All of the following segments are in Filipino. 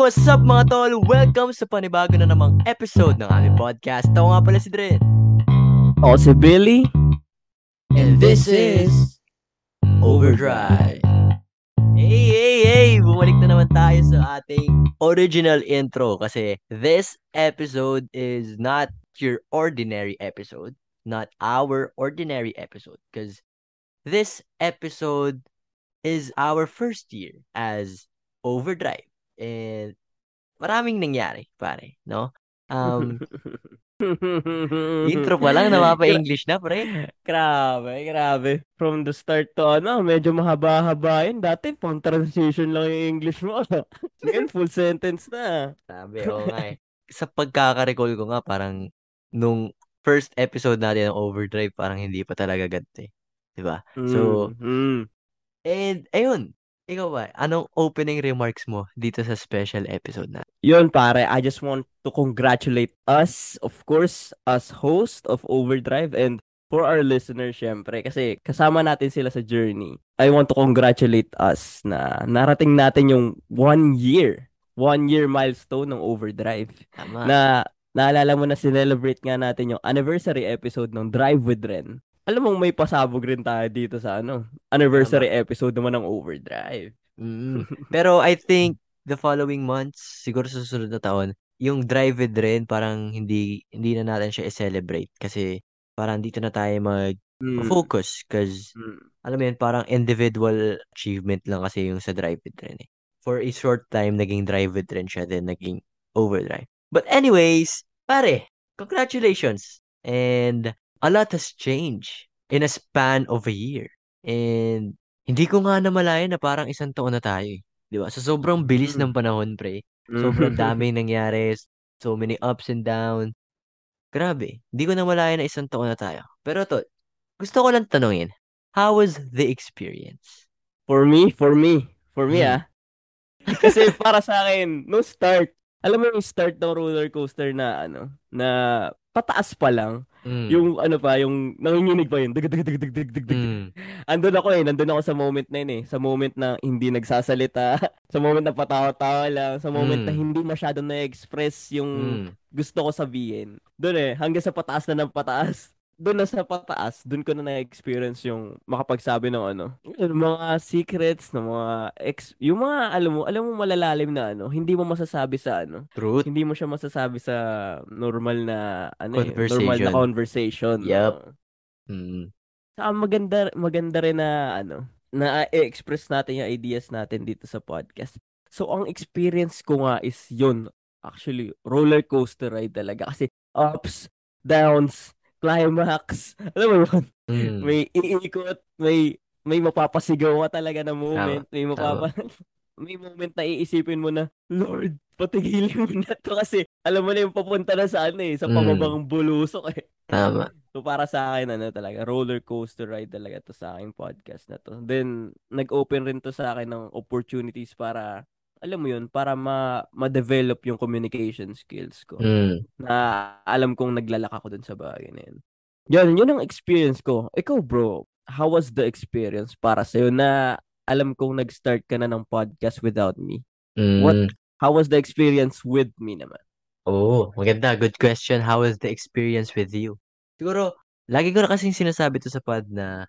what's up mga tol? Welcome sa panibago na namang episode ng aming podcast. Ako nga pala si Dre. Ako si Billy. And this is Overdrive. Hey, hey, hey! Bumalik na naman tayo sa ating original intro kasi this episode is not your ordinary episode. Not our ordinary episode. Because this episode is our first year as Overdrive. And maraming nangyari, pare, no? Um, intro pa lang, namapa-English na, pre. grabe, grabe. From the start to ano, medyo mahaba-haba yun. Dati, pang transition lang yung English mo. Ngayon, full sentence na. Sabi, oo nga eh. Sa pagkaka-recall ko nga, parang nung first episode natin ng Overdrive, parang hindi pa talaga ganito eh. Diba? So, Mm, mm. and ayun, ikaw ba, anong opening remarks mo dito sa special episode na? Yun pare, I just want to congratulate us, of course, as host of Overdrive and for our listeners syempre kasi kasama natin sila sa journey. I want to congratulate us na narating natin yung one year, one year milestone ng Overdrive. Tama. Na naalala mo na sinelebrate nga natin yung anniversary episode ng Drive with Ren. Alam mo may pasabog rin tayo dito sa ano, anniversary episode naman ng Overdrive. Mm. Pero I think the following months, siguro sa susunod na taon, yung drive with Ren, parang hindi hindi na natin siya i-celebrate kasi parang dito na tayo Mm. mag-focus because Mm. alam mo yun, parang individual achievement lang kasi yung sa drive with Ren eh. For a short time, naging drive with Ren siya, then naging overdrive. But anyways, pare, congratulations! And a lot has changed in a span of a year. And hindi ko nga namalayan na parang isang taon na tayo eh. Di ba? So, sobrang bilis Mm. ng panahon, pre. Sobrang daming nangyari. So many ups and downs. Grabe. Hindi ko namalayan na isang taon na tayo. Pero to, gusto ko lang tanungin, how was the experience? For me, for me, for me Hmm. ah. Kasi para sa akin, no start. Alam mo yung start ng roller coaster na ano, na pataas pa lang. Mm. Yung ano pa, yung nanginginig pa yun. Dig, dig, dig, dig, dig, dig, dig. Mm. Andun ako eh, nandun ako sa moment na yun eh. Sa moment na hindi nagsasalita, sa moment na patawa-tawa lang, sa moment na Mm. hindi masyadong na-express yung Mm. gusto ko sabihin. Doon eh, hanggang sa pataas na ng pataas. Doon na sa pataas, doon ko na na-experience yung makapagsabi ng ano, yung mga secrets, ng mga ex, yung mga alam mo, alam mo malalalim na ano, hindi mo masasabi sa ano, Truth. hindi mo siya masasabi sa normal na ano eh, normal na conversation. Yup. oo. Mm. Saka maganda maganda rin na ano, na i-express natin yung ideas natin dito sa podcast. So ang experience ko nga is yun, actually roller coaster ride talaga kasi ups, downs, climax. Alam mo yun? Mm. May iikot, may may mapapasigaw ka talaga na moment, may mapapa may moment na iisipin mo na, Lord, patigilin mo na to kasi alam mo na yung papunta na sa ano eh, sa Mm. pababang bulusok eh. Tama. So para sa akin ano talaga roller coaster ride talaga to sa aking podcast na to. Then nag-open rin to sa akin ng opportunities para alam mo yun, para ma ma-develop yung communication skills ko. Mm. Na alam kong naglalak ako dun sa bagay na yun. Yun, yun ang experience ko. Ikaw bro, how was the experience para sa'yo na alam kong nag-start ka na ng podcast without me? Mm. What- How was the experience with me naman? Oh, maganda. Good question. How was the experience with you? Siguro, lagi ko na kasing sinasabi to sa pod na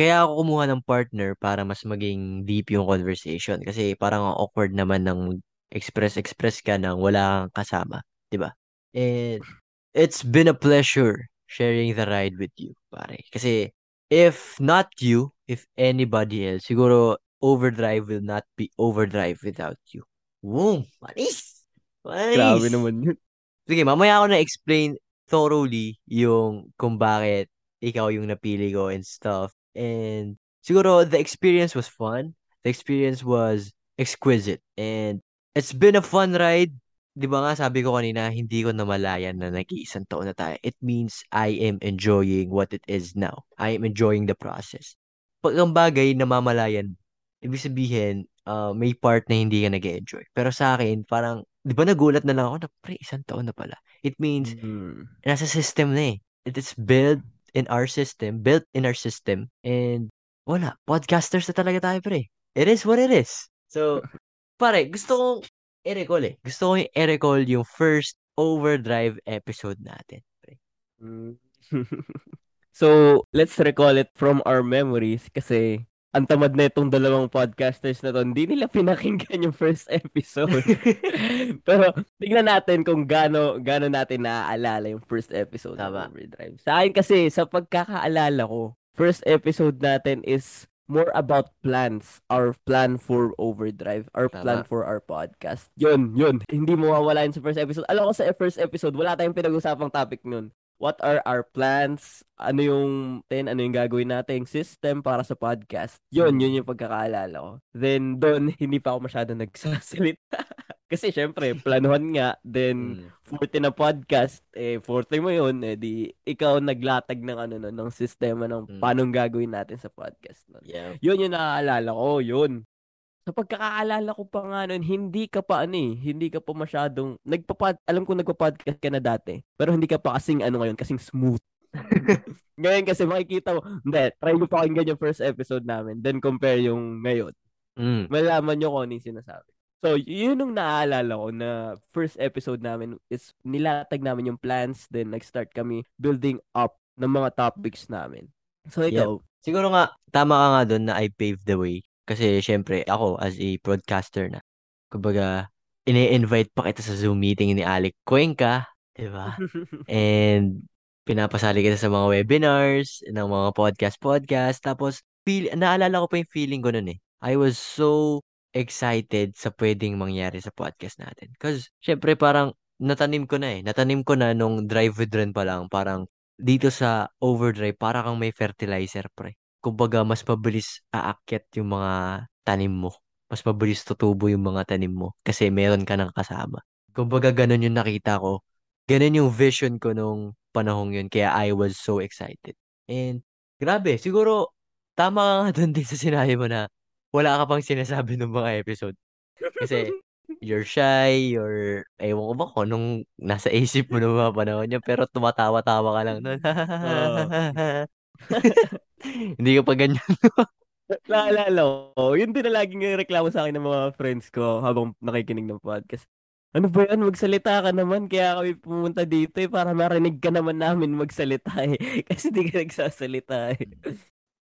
kaya ako kumuha ng partner para mas maging deep yung conversation. Kasi parang ang awkward naman ng express-express ka nang wala kang kasama. 'di ba? And it's been a pleasure sharing the ride with you, pare. Kasi if not you, if anybody else, siguro Overdrive will not be Overdrive without you. Boom! Manis! Manis! Grabe naman yun. Sige, mamaya ako na-explain thoroughly yung kung bakit ikaw yung napili ko and stuff. And siguro the experience was fun. The experience was exquisite. And it's been a fun ride. Di ba nga sabi ko kanina, hindi ko namalayan na nag-iisang taon na tayo. It means I am enjoying what it is now. I am enjoying the process. Pag ang bagay namamalayan, ibig sabihin, uh, may part na hindi ka nag-enjoy. Pero sa akin, parang, di ba nagulat na lang ako na, pre, isang taon na pala. It means, Mm. nasa system na eh. It is built in our system, built in our system, and wala, podcasters na talaga tayo, pre. It is what it is. So, pare, gusto kong i-recall eh. Gusto ko yung i-recall yung first overdrive episode natin. pre. Mm. so, let's recall it from our memories kasi ang tamad na itong dalawang podcasters na to, hindi nila pinakinggan yung first episode. Pero tingnan natin kung gaano gaano natin naaalala yung first episode Tama. ng Overdrive. Sa akin kasi, sa pagkakaalala ko, first episode natin is more about plans. Our plan for Overdrive. Our Tama. plan for our podcast. Yun, yun. Hindi mawawala yun sa first episode. Alam ko sa first episode, wala tayong pinag-usapang topic nun. What are our plans? Ano yung, ten, ano yung gagawin nating system para sa podcast? Yun, yun yung pagkakaalala ko. Then, doon, hindi pa ako masyado nagsasalita. Kasi, syempre, planuhan nga. Then, Mm. 40 na podcast, eh 40 mo yun, eh di ikaw naglatag ng ano nun, ng sistema ng Mm. paano gagawin natin sa podcast nun. Yeah. Yun yung naaalala ko, yun. Sa pagkakaalala ko pa nga nun, hindi ka pa ano eh, hindi ka pa masyadong, nagpapod, alam ko nagpa-podcast ka na dati, pero hindi ka pa kasing ano ngayon, kasing smooth. ngayon kasi makikita mo, hindi, try mo pakinggan yung first episode namin, then compare yung ngayon Mm. malaman nyo kung ano yung sinasabi. So, yun yung naaalala ko na first episode namin is nilatag namin yung plans, then nag-start kami building up ng mga topics namin. So, ikaw, Siguro nga, tama ka nga doon na I paved the way. Kasi syempre, ako as a broadcaster na, kumbaga, ini-invite pa kita sa Zoom meeting ni Alec Cuenca, di ba? And pinapasali kita sa mga webinars, ng mga podcast-podcast. Tapos, feel, naalala ko pa yung feeling ko nun eh. I was so excited sa pwedeng mangyari sa podcast natin. Because, syempre, parang natanim ko na eh. Natanim ko na nung drive with Ren pa lang. Parang dito sa overdrive, para kang may fertilizer, pre. Kumbaga, mas mabilis aakyat yung mga tanim mo. Mas mabilis tutubo yung mga tanim mo. Kasi meron ka ng kasama. Kumbaga, ganun yung nakita ko. Ganun yung vision ko nung panahong yun. Kaya I was so excited. And, grabe, siguro, tama ka nga dun din sa sinabi mo na wala ka pang sinasabi ng mga episode. Kasi, you're shy, you're, ewan ko ba kung nung nasa isip mo nung mga panahon yun, pero tumatawa-tawa ka lang nun. Hindi ka pa ganyan. naalala ko, yun din na laging reklamo sa akin ng mga friends ko habang nakikinig ng podcast. Ano ba yan? Magsalita ka naman. Kaya kami pumunta dito eh, para marinig ka naman namin magsalita eh. Kasi di ka nagsasalita eh.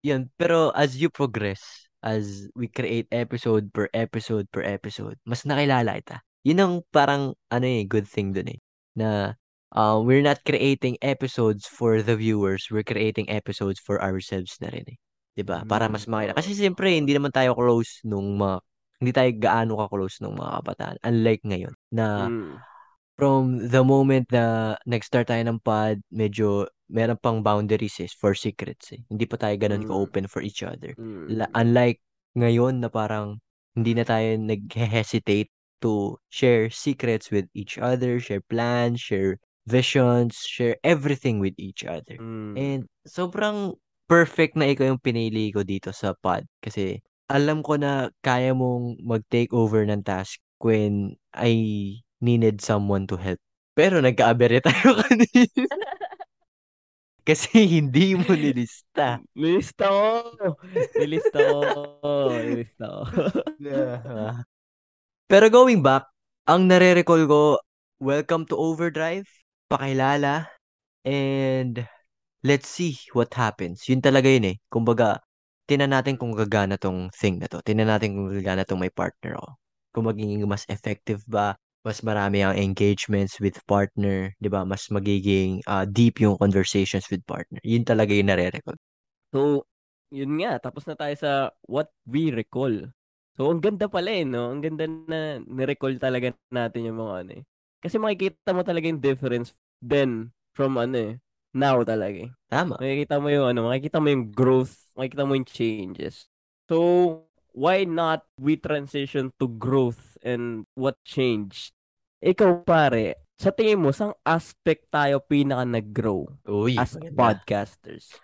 Yun, pero as you progress, as we create episode per episode per episode, mas nakilala kita. Yun ang parang, ano eh, good thing dun eh. Na, uh, we're not creating episodes for the viewers, we're creating episodes for ourselves na rin eh. 'Di ba? Para mas Mm, makita. Kasi siyempre, hindi naman tayo close nung mga, hindi tayo gaano ka-close nung mga kabataan. Unlike ngayon, na Mm, from the moment na nag-start tayo ng pod, medyo meron pang boundaries eh, for secrets eh. Hindi pa tayo ganun mm, ka-open for each other. mm, La- unlike ngayon na parang hindi na tayo nag-hesitate to share secrets with each other, share plans, share visions, share everything with each other. mm. And sobrang perfect na ikaw yung pinili ko dito sa pod kasi alam ko na kaya mong mag-take over ng task when I needed someone to help. Pero nagka-abere tayo kanina. Kasi hindi mo nilista. Nilista ko. Nilista ko. Nilista ko. Yeah. Pero going back, ang nare-recall ko, welcome to Overdrive, pakilala, and let's see what happens. Yun talaga yun eh. Kumbaga, tinan natin kung gagana tong thing na to. Tinan natin kung gagana tong may partner ako. Kung magiging mas effective ba, mas marami ang engagements with partner, di ba? Mas magiging ah, deep yung conversations with partner. Yun talaga yung nare-recall. So, yun nga. Tapos na tayo sa what we recall. So, ang ganda pala eh, no? Ang ganda na nirecall talaga natin yung mga ano eh. Kasi makikita mo talaga yung difference then from ano eh, now talaga eh. Tama. Makikita mo yung ano, makikita mo yung growth, makikita mo yung changes. So, why not we transition to growth and what changed? Ikaw pare, sa tingin mo, sang aspect tayo pinaka nag-grow Uy, as maganda. podcasters?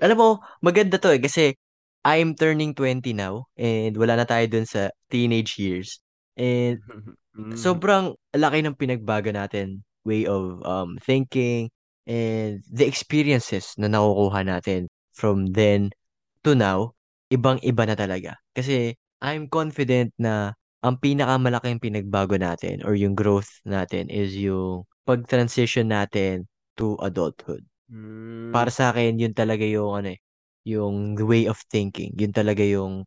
Alam mo, maganda to eh kasi I'm turning 20 now and wala na tayo dun sa teenage years. And Mm. sobrang laki ng pinagbago natin way of um thinking and the experiences na nakukuha natin from then to now, ibang-iba na talaga. Kasi I'm confident na ang pinakamalaking pinagbago natin or yung growth natin is yung pag-transition natin to adulthood. Mm. Para sa akin, yun talaga yung ano eh, yung way of thinking. Yun talaga yung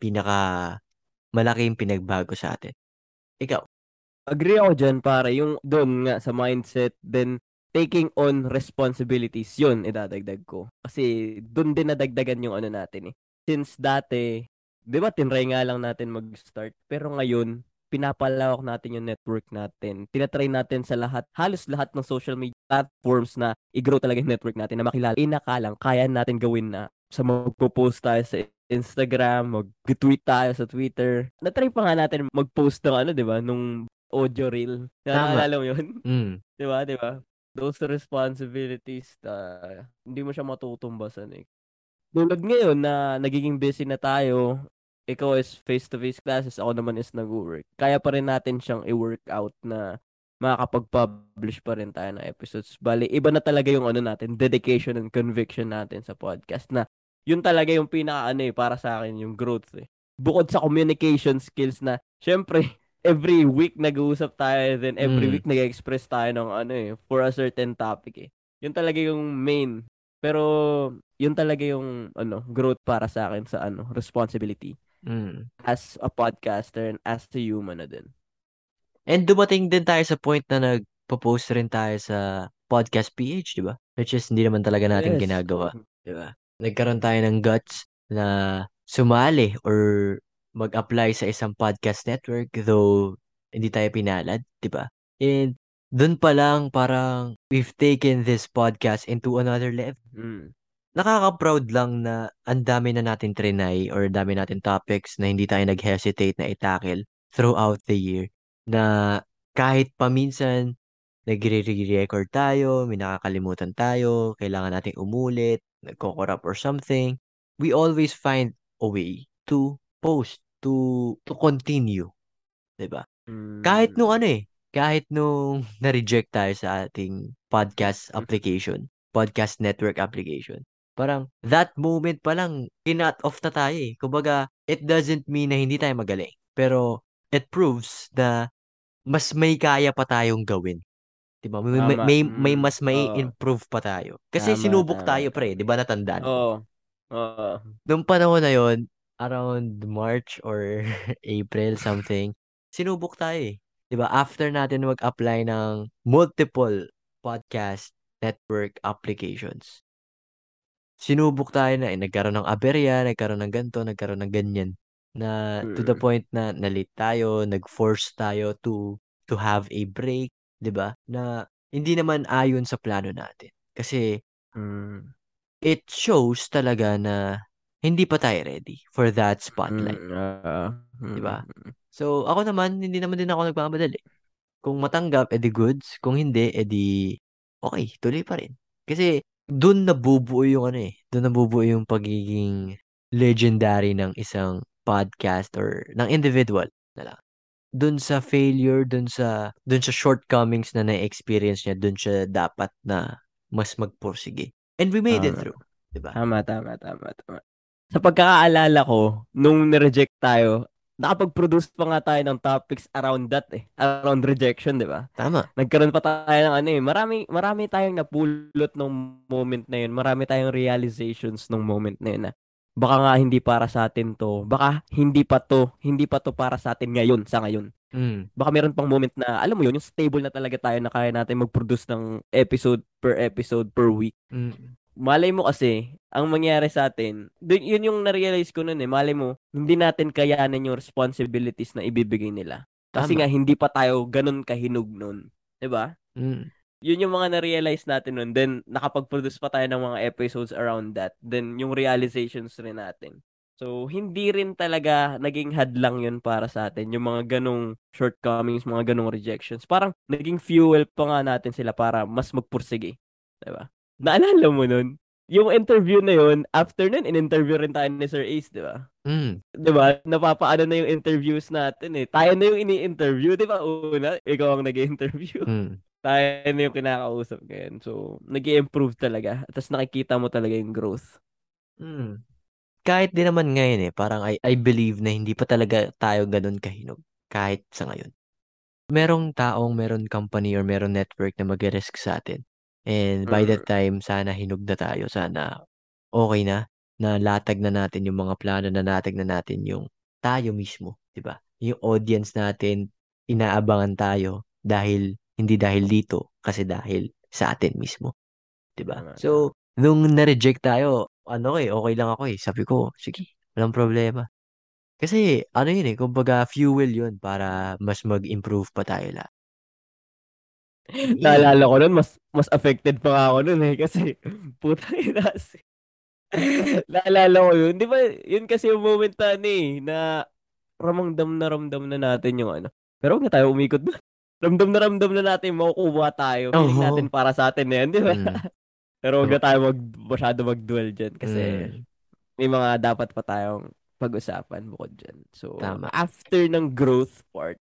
pinaka malaking pinagbago sa atin. Ikaw? Agree ako dyan, pare. Yung doon nga sa mindset, then taking on responsibilities, yun, idadagdag ko. Kasi doon din nadagdagan yung ano natin eh. Since dati, di ba, tinry nga lang natin mag-start. Pero ngayon, pinapalawak natin yung network natin. Tinatry natin sa lahat, halos lahat ng social media platforms na i-grow talaga yung network natin na makilala. Inakalang, kaya natin gawin na sa magpo-post tayo sa Instagram, mag-tweet tayo sa Twitter. Natry pa nga natin mag-post ng ano, di ba, nung audio reel. Naalala mo yun? Mm. di ba, di ba? Those responsibilities, uh, hindi mo siya matutumbasan eh. Tulad ngayon na nagiging busy na tayo, ikaw is face-to-face classes, ako naman is nag-work. Kaya pa rin natin siyang i-workout na makakapag-publish pa rin tayo ng episodes. Bali, iba na talaga yung ano natin, dedication and conviction natin sa podcast na yun talaga yung pinaka ano eh, para sa akin yung growth eh. Bukod sa communication skills na, syempre, every week nag-uusap tayo, then every Mm. week nag-express tayo ng ano eh, for a certain topic eh. Yun talaga yung main. Pero, yun talaga yung ano, growth para sa akin sa ano, responsibility Mm. as a podcaster and as a human na din. And dumating din tayo sa point na nagpo-post rin tayo sa Podcast PH, di ba? Which is hindi naman talaga natin Yes. ginagawa, di ba? Nagkaroon tayo ng guts na sumali or mag-apply sa isang podcast network though hindi tayo pinalad, di ba? And dun pa lang parang we've taken this podcast into another level. Mm. Nakaka-proud lang na ang dami na natin trinay or dami natin topics na hindi tayo nag-hesitate na i-tackle throughout the year na kahit paminsan nagre-record tayo, may nakakalimutan tayo, kailangan nating umulit, nagko-corrupt or something, we always find a way to post, to to continue. 'Di ba? Mm. Kahit nung ano eh, kahit nung na-reject tayo sa ating podcast Mm. application, podcast network application. Parang that moment pa lang, kinut off na tayo eh. Kumbaga, it doesn't mean na hindi tayo magaling. Pero it proves na mas may kaya pa tayong gawin. 'Di ba? May, may, Tama. may, may Mm. mas may Oo. improve pa tayo. Kasi Tama, sinubok tama, tayo pre. 'di ba natandaan? Oo. Oo. Nung panahon na yon, around March or April something, sinubok tayo eh. 'Di ba? After natin mag-apply ng multiple podcast network applications. Sinubok tayo na eh, nagkaroon ng aberya, nagkaroon ng ganto, nagkaroon ng ganyan na to the Mm. point na na-late tayo, nag-force tayo to to have a break, 'di ba? Na hindi naman ayon sa plano natin. Kasi Mm. it shows talaga na hindi pa tayo ready for that spotlight, Mm. Oo. 'di ba? Mm. So ako naman, hindi naman din ako nagmamadali. Kung matanggap, edi goods. Kung hindi, edi okay, tuloy pa rin. Kasi dun nabubuo yung ano eh, dun nabubuo yung pagiging legendary ng isang podcast or ng individual na lang. Dun sa failure, dun sa dun sa shortcomings na na-experience niya, dun siya dapat na mas magpursige. And we made it Tama. through, 'di ba? Tama, tama, tama, tama. Sa pagkakaalala ko, nung nireject tayo, nakapag-produce pa nga tayo ng topics around that eh. Around rejection, di ba? Tama. Nagkaroon pa tayo ng ano eh. Marami, marami tayong napulot nung moment na yun. Marami tayong realizations nung moment na yun na baka nga hindi para sa atin to. Baka hindi pa to, hindi pa to para sa atin ngayon, sa ngayon. Mm. Baka meron pang moment na, alam mo yun, yung stable na talaga tayo na kaya natin mag-produce ng episode per episode per week Mm. malay mo kasi, ang mangyari sa atin, dun, yun yung na-realize ko nun eh, malay mo, hindi natin kayanan yung responsibilities na ibibigay nila. Kasi Tama. nga, hindi pa tayo ganun kahinog nun. 'Di ba? Mm. Yun yung mga na-realize natin nun. Then, nakapag-produce pa tayo ng mga episodes around that. Then, yung realizations rin natin. So, hindi rin talaga naging hadlang yun para sa atin. Yung mga ganong shortcomings, mga ganong rejections. Parang, naging fuel pa nga natin sila para mas magpursige. 'Di ba? Naalala mo nun? Yung interview na yun, after nun, in-interview rin tayo ni Sir Ace, di ba? Mm. Di ba? Napapaano na yung interviews natin eh. Tayo na yung ini-interview, di ba? Una, ikaw ang nag-interview. Mm. Tayo na yung kinakausap ngayon. So, nag improve talaga. Tapos nakikita mo talaga yung growth. Mm. Kahit din naman ngayon eh, parang I, I believe na hindi pa talaga tayo ganun kahinog. kahit sa ngayon. Merong taong, meron company or meron network na mag-risk sa atin. And by that Mm. time, sana hinog na tayo. Sana okay na. Na latag na natin yung mga plano na latag na natin yung tayo mismo. 'di ba? Yung audience natin, inaabangan tayo dahil, hindi dahil dito, kasi dahil sa atin mismo. 'Di ba? So, nung na-reject tayo, ano eh, okay lang ako eh. Sabi ko, sige, walang problema. Kasi, ano yun eh, kumbaga fuel yun para mas mag-improve pa tayo lahat. Naalala ko nun, mas mas affected pa ako nun eh. Kasi, putang ina kasi. Naalala ko yun. Di ba, yun kasi yung moment na ano eh, na ramdam na ramdam na natin yung ano. Pero huwag na tayo umikot doon. Ramdam na ramdam na natin makukuha tayo. Feeling Oo. natin para sa atin na yan, di ba? Mm. Pero huwag na tayo mag, masyado mag-dwell dyan kasi Mm. may mga dapat pa tayong pag-usapan bukod dyan. So, Tama. after ng growth part,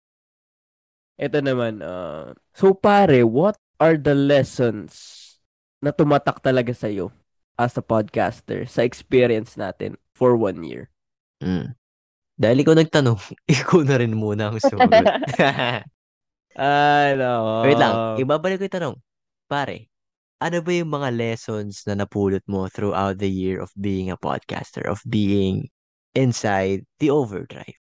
ito naman, uh, so pare, what are the lessons na tumatak talaga sa'yo as a podcaster sa experience natin for one year? Mm. Dahil ikaw nagtanong, ikaw na rin muna ang sumagot. Ay, nako. Wait lang, ibabalik ko yung tanong. Pare, ano ba yung mga lessons na napulot mo throughout the year of being a podcaster, of being inside the overdrive?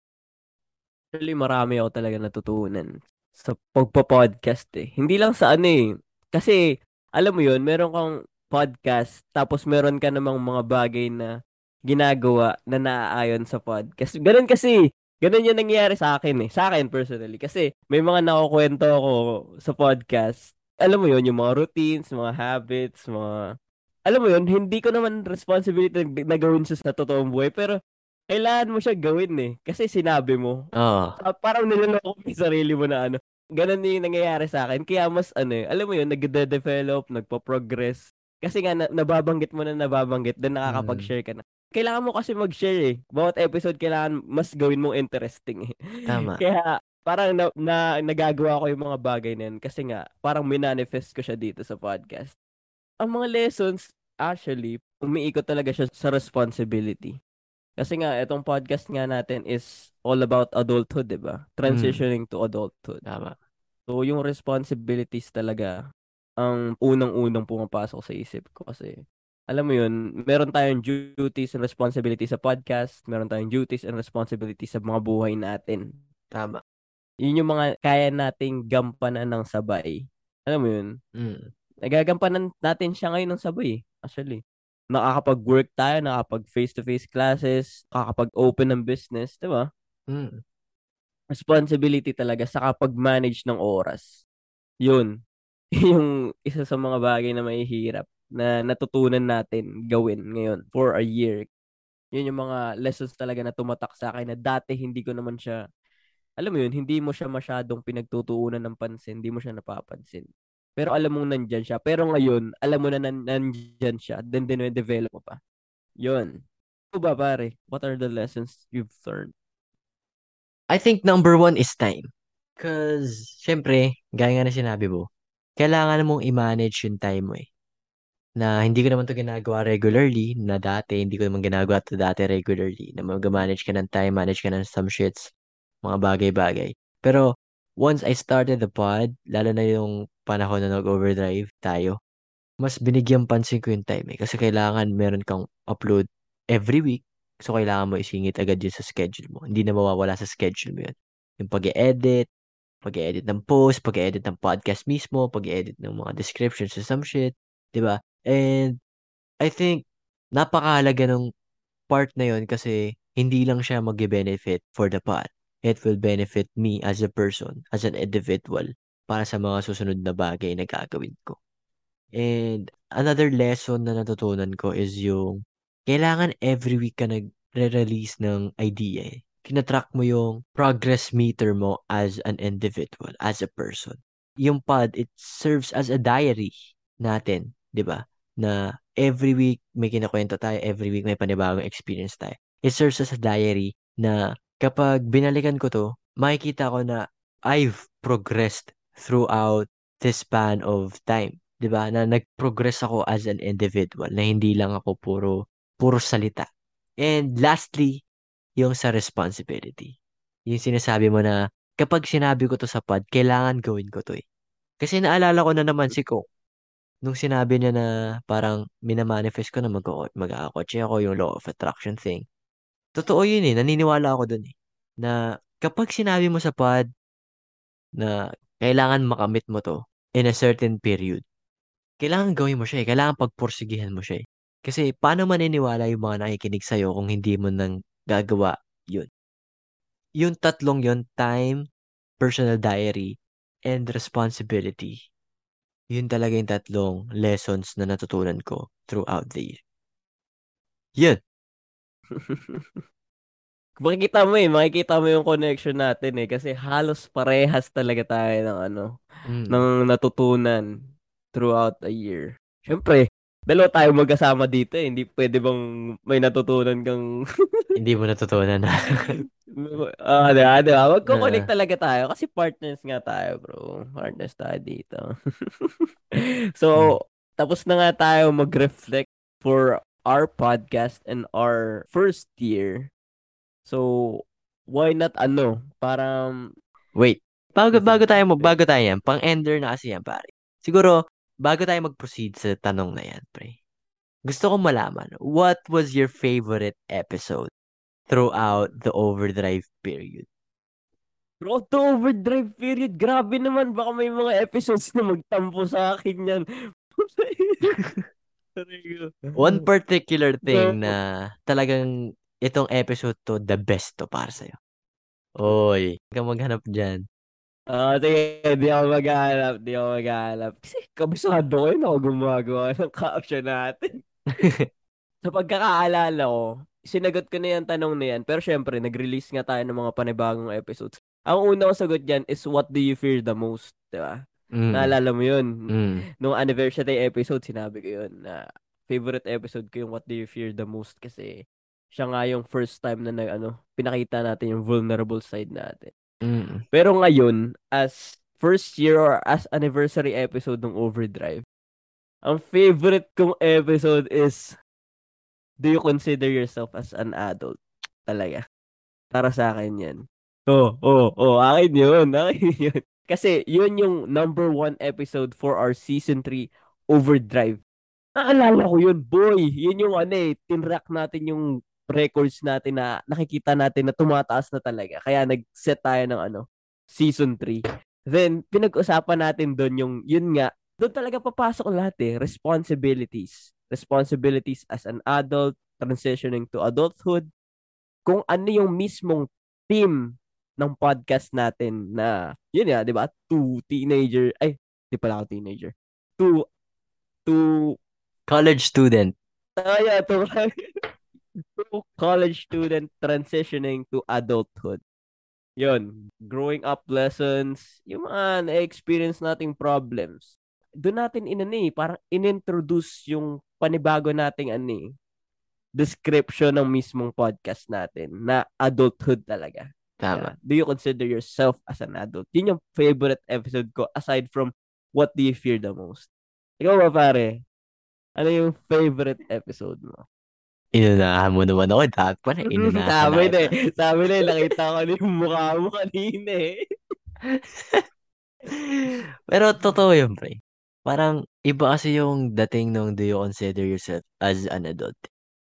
Actually, marami ako talaga natutunan sa pagpa-podcast eh. Hindi lang sa ano eh. Kasi, alam mo yun, meron kang podcast, tapos meron ka namang mga bagay na ginagawa na naaayon sa podcast. Ganun kasi, ganun yung nangyayari sa akin eh. Sa akin personally. Kasi, may mga nakukwento ako sa podcast. Alam mo yun, yung mga routines, mga habits, mga... Alam mo yun, hindi ko naman responsibility na, na gawin siya sa totoong buhay. Pero, kailangan mo siya gawin eh. Kasi sinabi mo. Oo. Ah, parang niloloko mo yung sarili mo na ano. Ganun yung nangyayari sa akin. Kaya mas ano eh, alam mo yun, nagde-develop, nagpo-progress. Kasi nga, na, nababanggit mo na nababanggit, then nakakapag-share ka na. Kailangan mo kasi mag-share eh. Bawat episode, kailangan mas gawin mong interesting eh. Tama. Kaya, parang na, na, nagagawa ko yung mga bagay na yun. Kasi nga, parang minanifest ko siya dito sa podcast. Ang mga lessons, actually, umiikot talaga siya sa responsibility. Kasi nga, itong podcast nga natin is all about adulthood, di ba? Transitioning to adulthood. Tama. So, yung responsibilities talaga ang unang-unang pumapasok sa isip ko kasi alam mo yun, meron tayong duties and responsibilities sa podcast, meron tayong duties and responsibilities sa mga buhay natin. Tama. Yun yung mga kaya nating gampanan ng sabay. Alam mo yun? Mm. Nagagampanan natin siya ngayon ng sabay, actually. Nakakapag-work tayo, nakakapag face-to-face classes, nakakapag-open ng business, di ba? Mm. responsibility talaga sa kapag-manage ng oras. Yun. yung isa sa mga bagay na mahihirap na natutunan natin gawin ngayon for a year. Yun yung mga lessons talaga na tumatak sa akin na dati hindi ko naman siya, alam mo yun, hindi mo siya masyadong pinagtutuunan ng pansin, hindi mo siya napapansin. Pero alam mong nandyan siya. Pero ngayon, alam mo na nan- nandyan siya, then din-develop mo pa. Yun. Ito ba pare? What are the lessons you've learned? I think number one is time. Cause, syempre, gaya nga na sinabi mo, kailangan mong i-manage yung time mo eh. Na hindi ko naman to ginagawa regularly, na dati, hindi ko naman ginagawa to dati regularly, na mag-manage ka ng time, manage ka ng some shits, mga bagay-bagay. Pero, once I started the pod, lalo na yung panahon na nag-overdrive tayo, mas binigyan pansin ko yung time eh. Kasi kailangan meron kang upload every week. So, kailangan mo isingit agad yun sa schedule mo. Hindi na mawawala sa schedule mo yun. Yung pag-edit, pag-edit ng post, pag-edit ng podcast mismo, pag-edit ng mga descriptions or some shit. ba diba? And, I think, napakahalaga ng part na yun kasi hindi lang siya mag-benefit for the pod. It will benefit me as a person, as an individual, para sa mga susunod na bagay na gagawin ko. And another lesson na natutunan ko is yung kailangan every week ka nagre-release ng idea eh. Kinatrack mo yung progress meter mo as an individual, as a person. Yung pod, it serves as a diary natin, di ba? Na every week may kinakwento tayo, every week may panibagong experience tayo. It serves as a diary na kapag binalikan ko to, makikita ko na I've progressed throughout this span of time. 'di ba? Na nag-progress ako as an individual, na hindi lang ako puro puro salita. And lastly, yung sa responsibility. Yung sinasabi mo na kapag sinabi ko to sa pod, kailangan gawin ko to eh. Kasi naalala ko na naman si Coke, nung sinabi niya na parang minamanifest ko na mag mag-aakotse ako yung law of attraction thing. Totoo yun eh, naniniwala ako dun eh. Na kapag sinabi mo sa pod na kailangan makamit mo to in a certain period, kailangan gawin mo siya eh. Kailangan pagpursigihan mo siya eh. Kasi paano maniniwala yung mga nakikinig sa'yo kung hindi mo nang gagawa yun? Yung tatlong yun, time, personal diary, and responsibility. Yun talaga yung tatlong lessons na natutunan ko throughout the year. Yun. makikita mo eh, makikita mo yung connection natin eh. Kasi halos parehas talaga tayo ng ano, Mm. ng natutunan throughout a year. Siyempre, dalawa tayo magkasama dito eh. Hindi pwede bang may natutunan kang... Hindi mo natutunan na. Ah, uh, diba, diba? Magkoconnect Ah. talaga tayo kasi partners nga tayo, bro. Partners tayo dito. so, Hmm. tapos na nga tayo mag-reflect for our podcast and our first year. So, why not ano, parang Wait. Bago, bago tayo, yes. bago tayo yan, pang-ender na kasi yan, pare. Siguro, bago tayo mag-proceed sa tanong na yan, pre. Gusto ko malaman, what was your favorite episode throughout the overdrive period? Road to Overdrive period. Grabe naman. Baka may mga episodes na magtampo sa akin yan. One particular thing na talagang itong episode to, the best to para sa'yo. Oy, huwag maghanap dyan. Ah, sige, di ako maghahanap, di ako maghahanap. Kasi kabisado ko yun ako gumagawa ng caption natin. Sa pagkakaalala ko, sinagot ko na yung tanong na yan. Pero syempre, nag-release nga tayo ng mga panibagong episodes. Ang una kong sagot dyan is what do you fear the most? Diba? Mm, Naalala mo yun? mm, Nung anniversary episode, sinabi ko yun na favorite episode ko yung what do you fear the most kasi siya nga yung first time na nag, ano, pinakita natin yung vulnerable side natin. Mm. Pero ngayon, as first year or as anniversary episode ng Overdrive, ang favorite kong episode is Do you consider yourself as an adult? Talaga. Para sa akin yan. Oh, oh, oh, akin yun. Akin yun. Kasi yun yung number one episode for our season 3 Overdrive. Naalala ko yun, boy. Yun yung ano eh, tinrack natin yung records natin na nakikita natin na tumataas na talaga. Kaya nag-set tayo ng ano, season 3. Then, pinag-usapan natin doon yung, yun nga, doon talaga papasok lahat eh, responsibilities. Responsibilities as an adult, transitioning to adulthood. Kung ano yung mismong theme ng podcast natin na, yun nga, di ba? Two teenager, ay, di pala ako teenager. Two, two College student. Ah, yeah, to, to college student transitioning to adulthood. Yun, growing up lessons, yung mga na-experience nating problems. Doon natin inani, parang inintroduce yung panibago nating ani description ng mismong podcast natin na adulthood talaga. Tama. Yeah. Do you consider yourself as an adult? Yun yung favorite episode ko aside from what do you fear the most? Ikaw ba pare? Ano yung favorite episode mo? Inunahan mo naman ako. Dapat pala, inunahan sabi na na eh. Sabi na eh. Nakita ko na yung mukha mo kanina eh. Pero totoo yun, pre. Parang iba kasi yung dating nung do you consider yourself as an adult.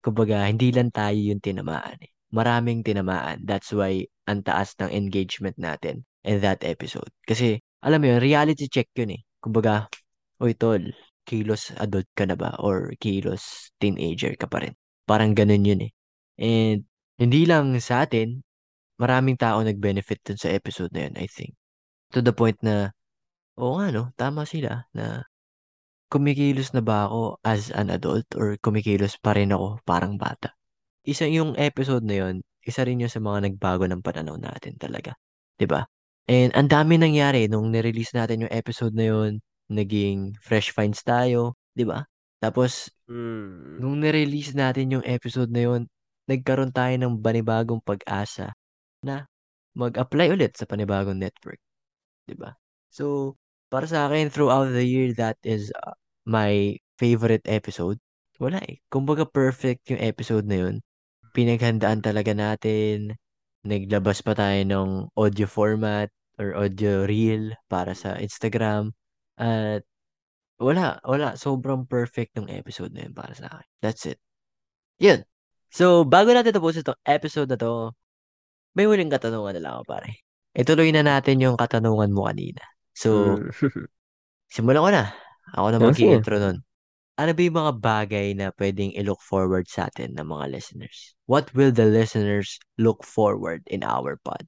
Kumbaga, hindi lang tayo yung tinamaan eh. Maraming tinamaan. That's why ang taas ng engagement natin in that episode. Kasi, alam mo yun, reality check yun eh. Kumbaga, oy tol, kilos adult ka na ba? Or kilos teenager ka pa rin? Parang ganun yun eh. And, hindi lang sa atin, maraming tao nag-benefit dun sa episode na yun, I think. To the point na, oo nga no, tama sila na kumikilos na ba ako as an adult or kumikilos pa rin ako parang bata. Isa yung episode na yun, isa rin yun sa mga nagbago ng pananaw natin talaga. ba? And ang dami nangyari nung nirelease natin yung episode na yun, naging fresh finds tayo, 'di ba? Tapos Hmm. nung nirelease natin yung episode na yun, nagkaroon tayo ng panibagong pag-asa na mag-apply ulit sa panibagong network. 'Di ba? So, para sa akin, throughout the year, that is uh, my favorite episode. Wala eh. Kumbaga perfect yung episode na yun. Pinaghandaan talaga natin. Naglabas pa tayo ng audio format. or audio reel para sa Instagram. At wala, wala. Sobrang perfect ng episode na yun para sa akin. That's it. Yun. So, bago natin tapusin itong episode na to, may huling katanungan na lang ako, pare. Ituloy na natin yung katanungan mo kanina. So, Mm. simulan ko na. Ako na mag-intro nun. Ano ba yung mga bagay na pwedeng i-look forward sa atin ng mga listeners? What will the listeners look forward in our pod?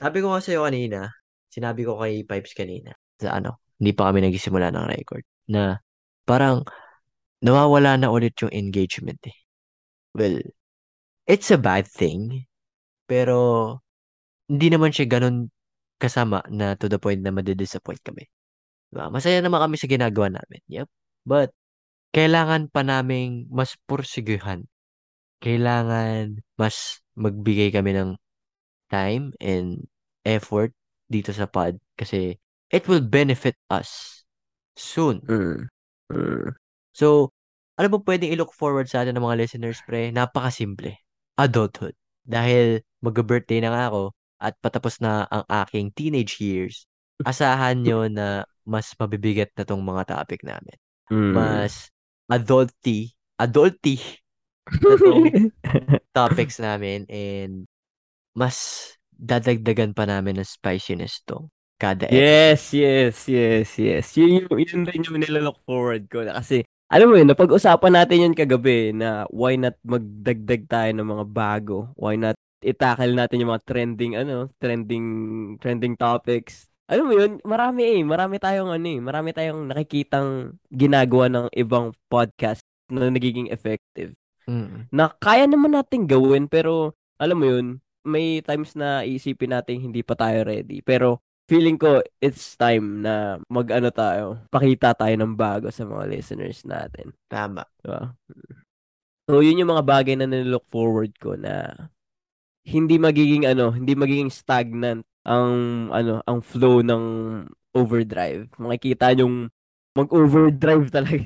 Sabi ko nga sa'yo kanina, sinabi ko kay Pipes kanina, sa ano, hindi pa kami nagsisimula ng record, na parang nawawala na ulit yung engagement eh. Well, it's a bad thing, pero hindi naman siya ganun kasama na to the point na madidisappoint kami. Diba? Masaya naman kami sa ginagawa namin. Yep. But, kailangan pa naming mas pursiguhan. Kailangan mas magbigay kami ng time and effort dito sa pod kasi it will benefit us soon. Mm. Mm. So, ano ba pwedeng i-look forward sa atin ng mga listeners, pre? Napakasimple. Adulthood. Dahil mag-birthday na nga ako at patapos na ang aking teenage years, asahan nyo na mas mabibigat na tong mga topic namin. Mm. Mas adulty, adulty na tong topics namin and mas dadagdagan pa namin ng spiciness to kada episode. Yes, yes, yes, yes. Yun, yun, yun rin yung nilalook forward ko. Kasi, alam mo yun, napag-usapan natin yun kagabi na why not magdagdag tayo ng mga bago? Why not itakal natin yung mga trending, ano, trending, trending topics? Alam mo yun, marami eh. Marami tayong, ano eh, marami tayong nakikitang ginagawa ng ibang podcast na nagiging effective Mm. na kaya naman natin gawin pero alam mo yun, may times na iisipin natin hindi pa tayo ready. Pero feeling ko it's time na mag-ano tayo, pakita tayo ng bago sa mga listeners natin. Tama. Diba? So yun yung mga bagay na nilook forward ko na hindi magiging ano, hindi magiging stagnant ang ano, ang flow ng overdrive. Makikita yung mag-overdrive talaga.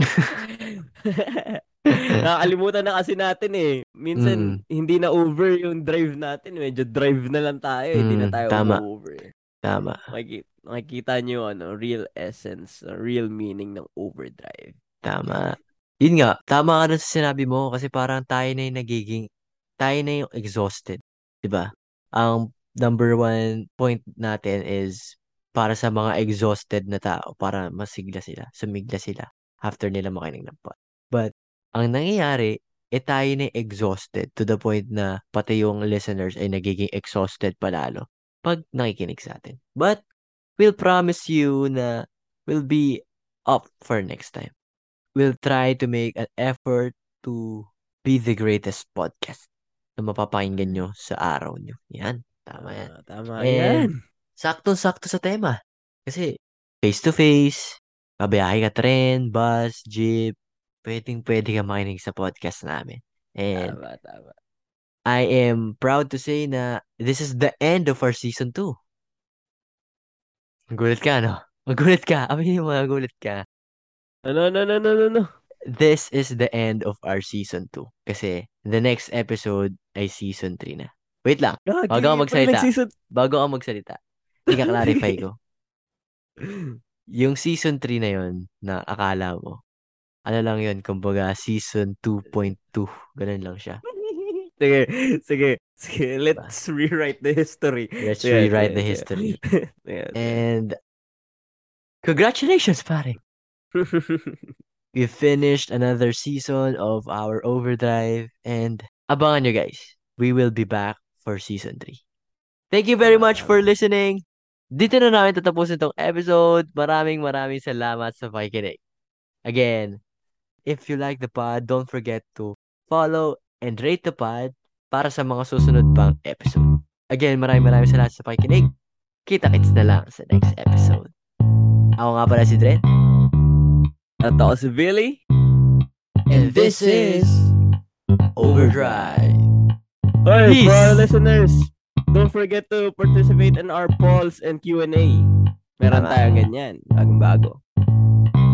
Nakakalimutan na kasi natin eh. Minsan, Mm. hindi na over yung drive natin. Medyo drive na lang tayo. Hindi na Mm, tayo tama. over. Tama. Makikita, makikita nyo ano, real essence, real meaning ng overdrive. Tama. Yun nga, tama ka dun sa sinabi mo kasi parang tayo na yung nagiging, tayo na yung exhausted. 'Di ba? Ang number one point natin is para sa mga exhausted na tao, para masigla sila, sumigla sila after nila makinig ng pod. But, ang nangyayari, eh tayo na exhausted to the point na pati yung listeners ay nagiging exhausted palalo pag nakikinig sa atin. But, we'll promise you na we'll be up for next time. We'll try to make an effort to be the greatest podcast na mapapakinggan nyo sa araw nyo. Yan. Tama yan. Ah, tama And yan. saktong-sakto sa tema. Kasi face-to-face, babiyahe ka tren, bus, jeep, pwedeng pwede ka makinig sa podcast namin. And Tama, tama. I am proud to say na this is the end of our season 2. Gulat ka, no? Magulat ka. Aminin mo, magulat ka. Ano, ano, ano, ano, ano? This is the end of our season 2. Kasi the next episode ay season 3 na. Wait lang. Gagi, Bago ako magsalita. pag nag-season- Bago ako magsalita. Ika-clarify ko. Yung season 3 na yon na akala mo, ano lang yun, kumbaga season 2.2. Ganun lang siya. sige, sige, sige. Let's rewrite the history. Let's Sige, rewrite sige, the history. Sige. And congratulations, pare. We finished another season of our overdrive and abangan nyo guys. We will be back for season 3. Thank you very much for listening. Dito na namin tatapusin tong episode. Maraming maraming salamat sa pakikinig. Again, if you like the pod, don't forget to follow and rate the pod para sa mga susunod pang episode. Again, maraming maraming salamat sa pakikinig. Kita-kits na lang sa next episode. Ako nga pala si Dren. At ako si Billy. And this is Overdrive. Hey, Peace. for our listeners, don't forget to participate in our polls and Q&A. Meron tayong ganyan, bagong bago.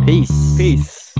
Peace. Peace.